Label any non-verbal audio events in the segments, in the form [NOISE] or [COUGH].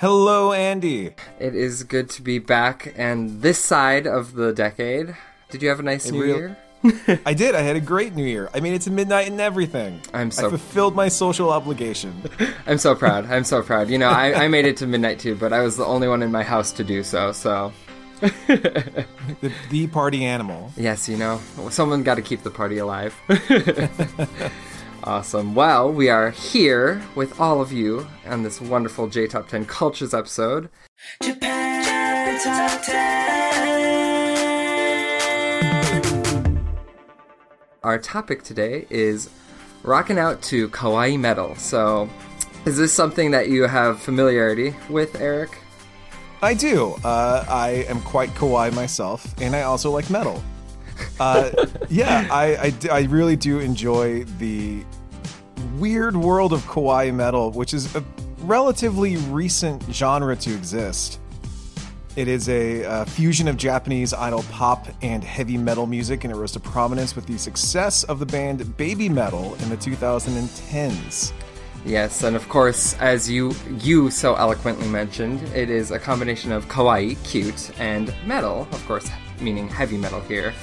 Hello, Andy. It is good to be back and this side of the decade. Did you have a nice new real- year? [LAUGHS] I did. I had a great New Year. I mean, it's midnight and everything. I'm so- I fulfilled my social obligation. [LAUGHS] I'm so proud. I'm so proud. You know, I, I made it to midnight too, but I was the only one in my house to do so. So, [LAUGHS] the, the party animal. yes, you know, someone got to keep the party alive. Awesome. Well, we are here with all of you on this wonderful J Top 10 Cultures episode. Japan Top 10. Our topic today is rocking out to kawaii metal. So, is this something that you have familiarity with, Eric? I do. Uh, I am quite kawaii myself, and I also like metal. Uh, [LAUGHS] yeah, I really do enjoy the weird world of kawaii metal, which is a relatively recent genre to exist. It is a uh, fusion of Japanese idol pop and heavy metal music, and it rose to prominence with the success of the band Baby Metal in the 2010s. Yes, and of course, as you you so eloquently mentioned, it is a combination of kawaii, cute, and metal, of course, meaning heavy metal here,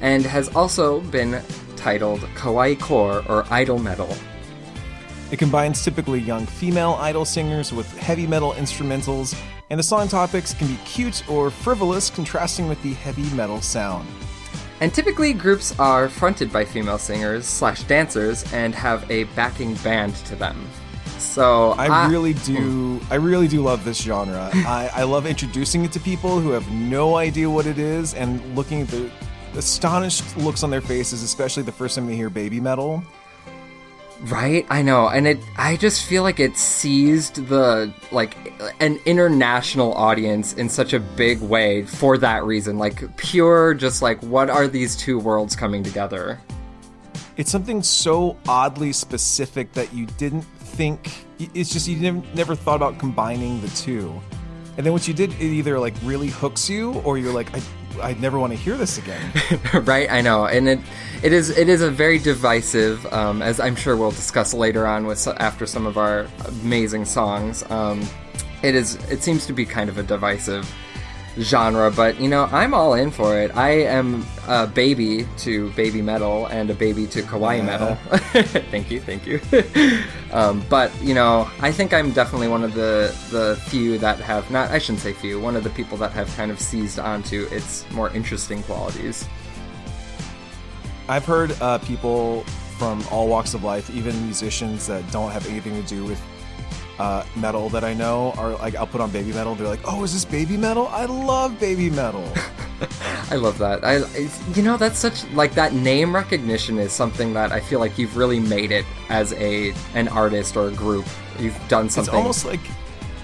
and has also been titled kawaii core or idol metal. It combines typically young female idol singers with heavy metal instrumentals, and the song topics can be cute or frivolous, contrasting with the heavy metal sound. And typically, groups are fronted by female singers slash dancers and have a backing band to them. So I really do, hmm. I really do love this genre. [LAUGHS] I, I love introducing it to people who have no idea what it is, and looking at the astonished looks on their faces, especially the first time they hear baby metal. Right, I know, and it. I just feel like it seized the like an international audience in such a big way for that reason. Like pure, just like what are these two worlds coming together? It's something so oddly specific that you didn't think. It's just you never, thought about combining the two, and then once you did, it either like really hooks you, or you're like, I, I never want to hear this again. [LAUGHS] right, I know, and it it is it is a very divisive, um, as I'm sure we'll discuss later on with after some of our amazing songs. Um, it is it seems to be kind of a divisive genre, but you know I'm all in for it. I am a baby to baby metal and a baby to kawaii metal. [LAUGHS] thank you, thank you. [LAUGHS] um, but you know I think I'm definitely one of the the few that have not I shouldn't say few one of the people that have kind of seized onto its more interesting qualities. I've heard uh, people from all walks of life, even musicians that don't have anything to do with uh, metal that I know, are like, I'll put on baby metal. They're like, oh, is this baby metal? I love baby metal. [LAUGHS] I love that. I, you know, that's such like that name recognition is something that I feel like you've really made it as a an artist or a group. You've done something. it's almost like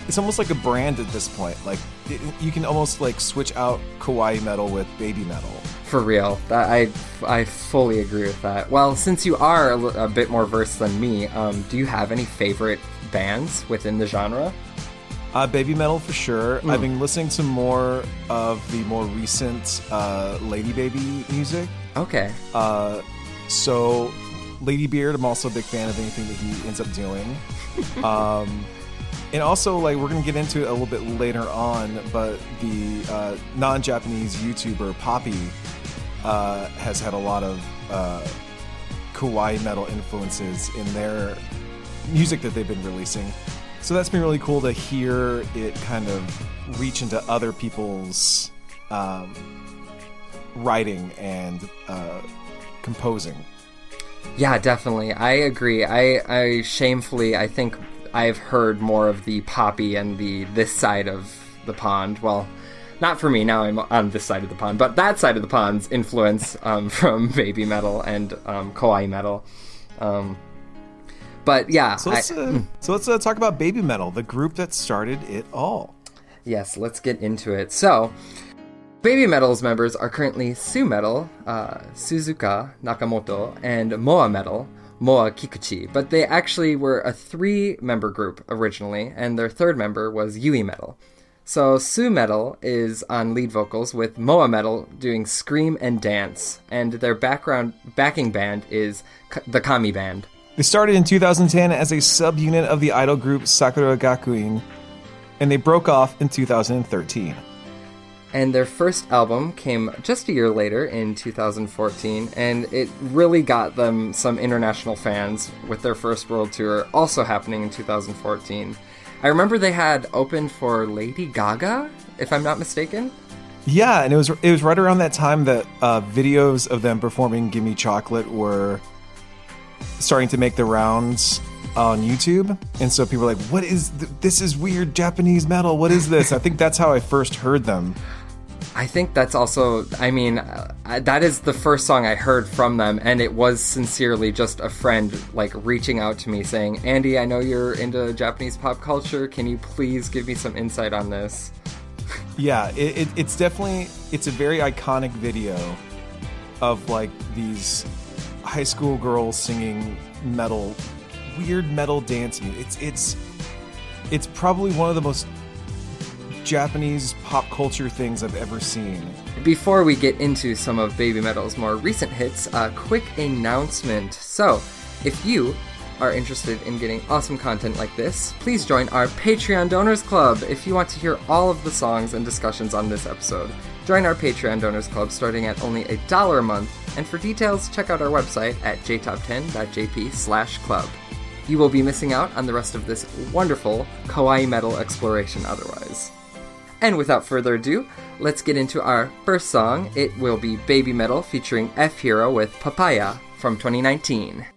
it's almost like a brand at this point. Like it, you can almost like switch out kawaii metal with baby metal. for real. That I I fully agree with that. Well, since you are a, a bit more versed than me, um, do you have any favorite bands within the genre? Uh, baby metal for sure. I've been listening to more of the more recent uh, Lady Baby music. Okay. Uh, so, Lady Beard, I'm also a big fan of anything that he ends up doing. [LAUGHS] um, and also, like, we're going to get into it a little bit later on, but the uh, non Japanese YouTuber Poppy uh, has had a lot of uh, kawaii metal influences in their music that they've been releasing. So that's been really cool to hear it kind of reach into other people's um, writing and uh, composing. Yeah, definitely. I agree. I, I shamefully, I think I've heard more of the poppy and the this side of the pond. Well, not for me. Now I'm on this side of the pond, but that side of the pond's influence um, [LAUGHS] from baby metal and um, kawaii metal. Um, but yeah, So let's, I- uh, so let's uh, talk about Baby Metal, the group that started it all. Yes, let's get into it. So, Baby Metal's members are currently Su-metal, uh, Suzuka Nakamoto, and Moametal, Moa Kikuchi. But they actually were a three member group originally, and their third member was Yuimetal. So, Su-metal is on lead vocals with Moametal doing scream and dance, and their background backing band is K- the Kami Band. They started in 2010 as a subunit of the idol group Sakura Gakuin, and they broke off in 2013. And their first album came just a year later in 2014, and it really got them some international fans with their first world tour, also happening in 2014. I remember they had opened for Lady Gaga, if I'm not mistaken. Yeah, and it was it was right around that time that uh, videos of them performing "Gimme Chocolate" were starting to make the rounds on YouTube, and so people were like, "What is th- this? Is weird Japanese metal? What is this?" I think that's how I first heard them. I think that's also, I mean, uh, that is the first song I heard from them, and it was sincerely just a friend like reaching out to me saying, Andy, I know you're into Japanese pop culture. Can you please give me some insight on this? Yeah, it, it, it's definitely it's a very iconic video of like these high school girls singing metal, weird metal dancing. It's it's it's probably one of the most Japanese pop culture things I've ever seen. Before we get into some of Baby Metal's more recent hits, a quick announcement. So, if you are interested in getting awesome content like this, please join our Patreon Donors Club if you want to hear all of the songs and discussions on this episode. Join our Patreon Donors Club starting at only a dollar a month, and for details, check out our website at jtop10.jp slash club. You will be missing out on the rest of this wonderful kawaii metal exploration otherwise. And without further ado, let's get into our first song. It will be Baby Metal featuring F Hero with Papaya from 2019. "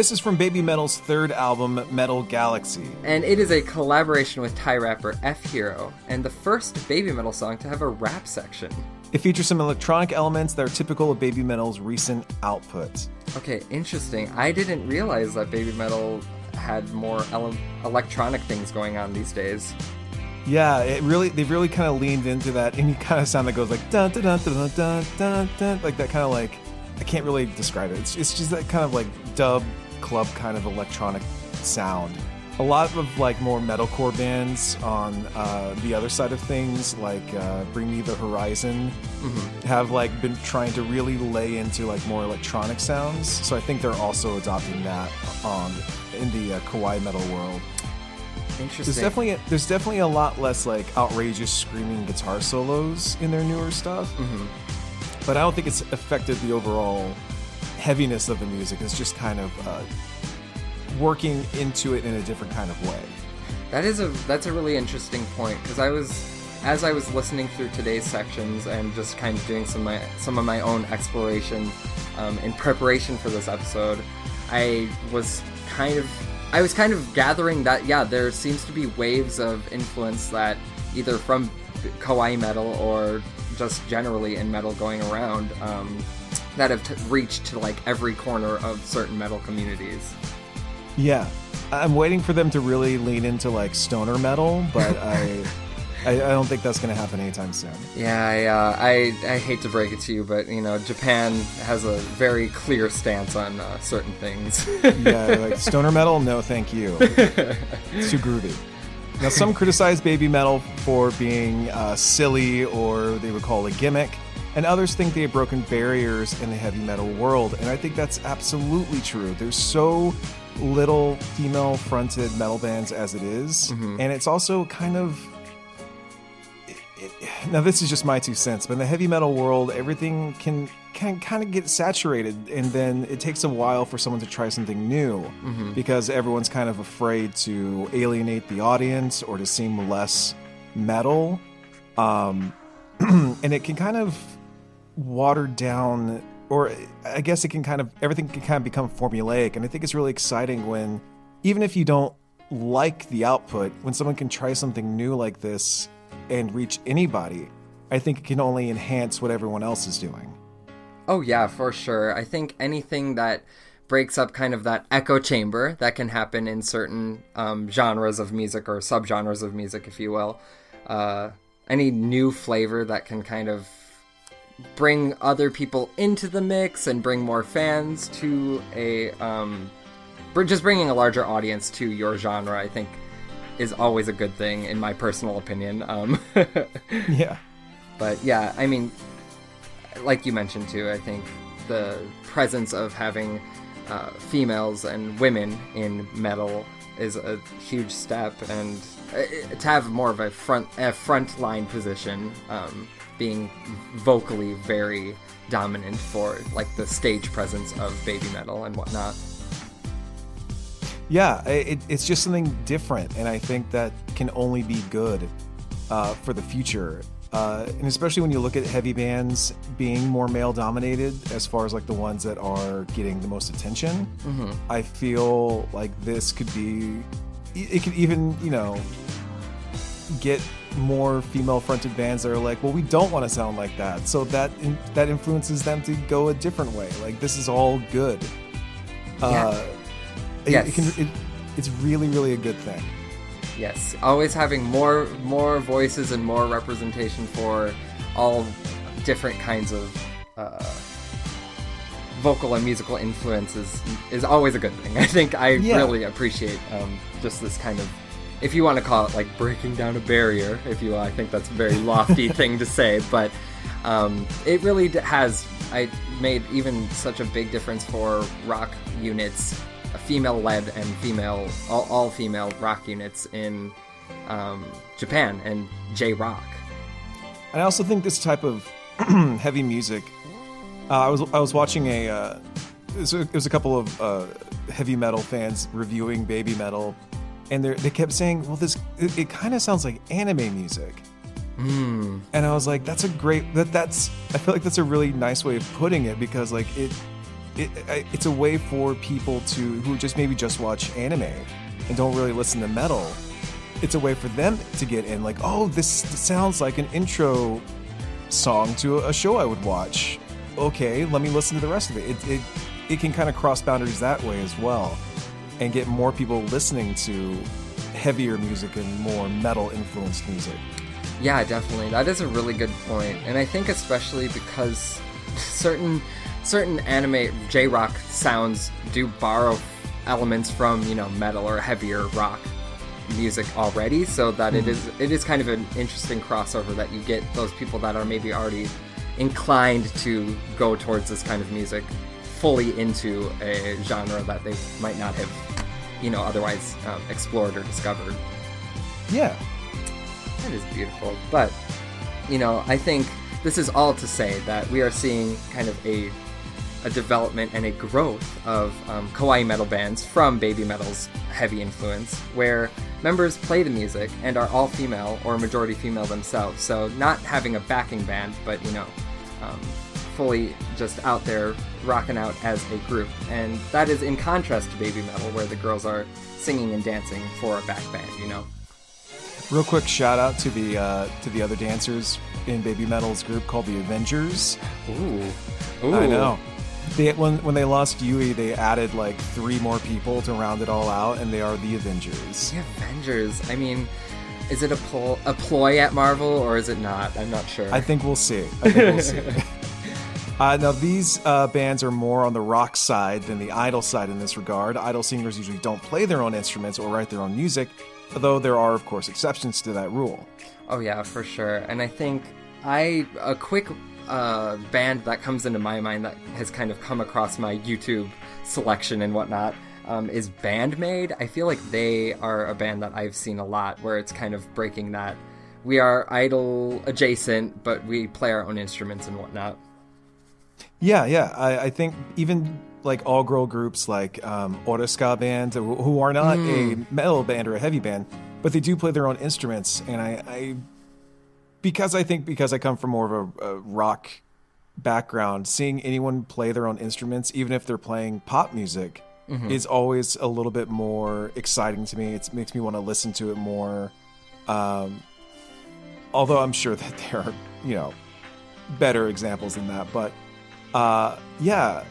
This is from Baby Metal's third album, Metal Galaxy. And it is a collaboration with Thai rapper F Hero, and the first baby metal song to have a rap section. It features some electronic elements that are typical of Baby Metal's recent output. Okay, interesting. I didn't realize that baby metal had more ele- electronic things going on these days. Yeah, it really they've really kind of leaned into that any kind of sound that goes like dun dun dun dun dun dun dun like that kind of like I can't really describe it. It's, it's just that kind of like dub club kind of electronic sound. A lot of like more metalcore bands on uh, the other side of things, like uh, Bring Me the Horizon, have like been trying to really lay into like more electronic sounds. So I think they're also adopting that on in the uh, kawaii metal world. Interesting. There's definitely a, there's definitely a lot less like outrageous screaming guitar solos in their newer stuff, but I don't think it's affected the overall heaviness of the music. is just kind of uh, working into it in a different kind of way. That is a that's a really interesting point because I was as I was listening through today's sections and just kind of doing some my some of my own exploration um, in preparation for this episode, I was kind of I was kind of gathering that yeah there seems to be waves of influence that either from kawaii metal or just generally in metal going around um, that have t- reached to like every corner of certain metal communities. Yeah, I'm waiting for them to really lean into like stoner metal, but [LAUGHS] I, I I don't think that's gonna happen anytime soon. Yeah, I, uh, I I hate to break it to you, but you know Japan has a very clear stance on uh, certain things. [LAUGHS] yeah, like [LAUGHS] stoner metal, no thank you. It's too groovy. Now, some criticize baby metal for being uh, silly or they would call it a gimmick, and others think they have broken barriers in the heavy metal world. And I think that's absolutely true. There's so little female fronted metal bands as it is, and it's also kind of now this is just my two cents but in the heavy metal world everything can can kind of get saturated. And then it takes a while for someone to try something new because everyone's kind of afraid to alienate the audience or to seem less metal. Um, [CLEARS THROAT] and it can kind of water down or i guess it can kind of everything can kind of become formulaic and i think it's really exciting when even if you don't like the output when someone can try something new like this and reach anybody i think it can only enhance what everyone else is doing oh yeah, for sure. I think anything that breaks up kind of that echo chamber that can happen in certain um, genres of music or subgenres of music, if you will. Uh, any new flavor that can kind of bring other people into the mix and bring more fans to a um, just bringing a larger audience to your genre i think is always a good thing in my personal opinion um, [LAUGHS] yeah. But yeah i mean like you mentioned too i think the presence of having uh, females and women in metal is a huge step and uh, to have more of a front a frontline position um, being vocally very dominant for like the stage presence of baby metal and whatnot yeah it, it's just something different and i think that can only be good uh, for the future. Uh, and especially when you look at heavy bands being more male dominated, as far as like the ones that are getting the most attention, I feel like this could be, it could even, you know, get more female fronted bands that are like, well, we don't want to sound like that. So that in, that influences them to go a different way. Like this is all good. Uh, it- Yes. it can, it, it's really, really a good thing. Yes, always having more more voices and more representation for all different kinds of uh, vocal and musical influences is always a good thing. [LAUGHS] I think I Yeah. really appreciate um, just this kind of, if you want to call it like breaking down a barrier, if you will. I think that's a very lofty [LAUGHS] thing to say, but um, it really has. I made even such a big difference for rock units, female-led and female, all, all female rock units in um, Japan and J rock. And I also think this type of [CLEARS THROAT] heavy music. Uh, I was I was watching a. Uh, it, was a it was a couple of uh, heavy metal fans reviewing baby metal, and they they kept saying, "Well, this it, it kind of sounds like anime music." Hmm. And I was like, "That's a great that that's I feel like that's a really nice way of putting it because like it, it it's a way for people to who just maybe just watch anime and don't really listen to metal it's a way for them to get in like oh this sounds like an intro song to a show i would watch. Okay let me listen to the rest of it. It, it, it can kind of cross boundaries that way as well and get more people listening to heavier music and more metal influenced music Yeah, definitely. That is a really good point. and I think especially because certain certain anime J rock sounds do borrow elements from you know metal or heavier rock music already, so that it hmm. is it is kind of an interesting crossover that you get those people that are maybe already inclined to go towards this kind of music fully into a genre that they might not have you know otherwise um, explored or discovered. yeah That is beautiful. But, you know, I think this is all to say that we are seeing kind of a a development and a growth of um, kawaii metal bands from baby metal's heavy influence, where members play the music and are all female or majority female themselves. So not having a backing band, but you know, um, fully just out there rocking out as a group. And that is in contrast to baby metal, where the girls are singing and dancing for a back band. You know. real quick shout out to the uh, to the other dancers in baby metal's group called the avengers Ooh. Ooh. I know. They, when when they lost Yui, they added like three more people to round it all out, and they are the Avengers. The Avengers. I mean, is it a, pl- a ploy at Marvel or is it not? I'm not sure. I think we'll see. I think we'll [LAUGHS] see. Uh, now these uh, bands are more on the rock side than the idol side in this regard. Idol singers usually don't play their own instruments or write their own music, though there are of course exceptions to that rule. Oh yeah, for sure. And I think I a quick uh, band that comes into my mind that has kind of come across my YouTube selection and whatnot um, is Band-Maid. I feel like they are a band that I've seen a lot, where it's kind of breaking that we are idol adjacent, but we play our own instruments and whatnot. Yeah, yeah. I, I think even like all girl groups like um, Oroska band, who, who are not a metal band or a heavy band, but they do play their own instruments. And I, I because I think because I come from more of a, a rock background, seeing anyone play their own instruments, even if they're playing pop music, is always a little bit more exciting to me. It makes me want to listen to it more. Um, although I'm sure [LAUGHS] that there are, you know, better examples than that, but uh, yeah,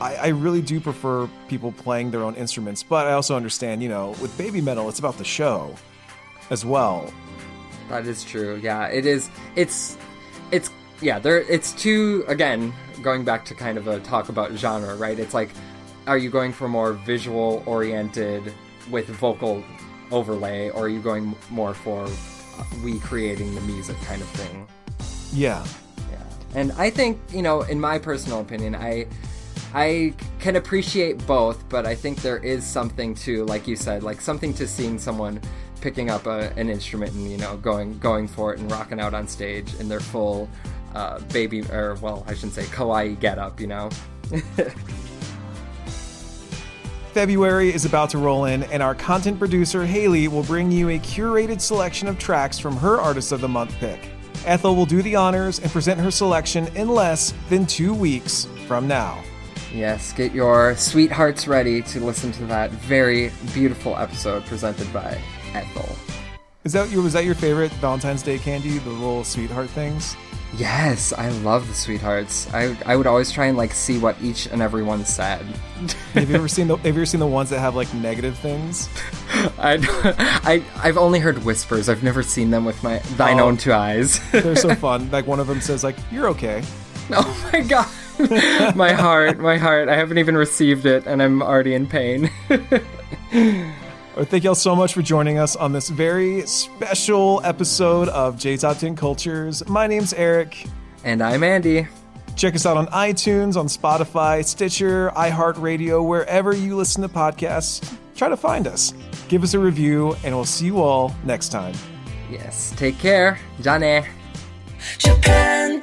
I, I really do prefer people playing their own instruments. But I also understand, you know, with baby metal, it's about the show as well. That is true. Yeah, it is. It's, it's yeah. There, it's two again. Going back to kind of a talk about genre, right? It's like, are you going for more visual oriented with vocal overlay, or are you going more for uh, recreating the music kind of thing? Yeah. And I think, you know, in my personal opinion, I I can appreciate both, but I think there is something to, like you said, like something to seeing someone picking up a, an instrument and you know going going for it and rocking out on stage in their full uh, baby or well, I shouldn't say kawaii get up, you know. [LAUGHS] February is about to roll in, and our content producer, Haley, will bring you a curated selection of tracks from her Artist of the Month pick. Ethel will do the honors and present her selection in less than two weeks from now. Yes, get your sweethearts ready to listen to that very beautiful episode presented by Ethel. Is that your was that your favorite Valentine's Day candy? The little sweetheart things? Yes, I love the sweethearts. I I would always try and like see what each and every one said. [LAUGHS] have you ever seen the Have you ever seen the ones that have like negative things? [LAUGHS] I I I've only heard whispers. I've never seen them with my thine Oh. own two eyes. [LAUGHS] They're so fun. Like one of them says like "You're okay." oh my god. my heart, my heart. I haven't even received it and I'm already in pain. Well, thank y'all so much for joining us on this very special episode of J Top 10 Cultures. My name's Eric. and I'm Andy. Check us out on iTunes, on Spotify, Stitcher, iHeartRadio, wherever you listen to podcasts. Try to find us. Give us a review, and we'll see you all next time. Yes, take care. Jane. Japan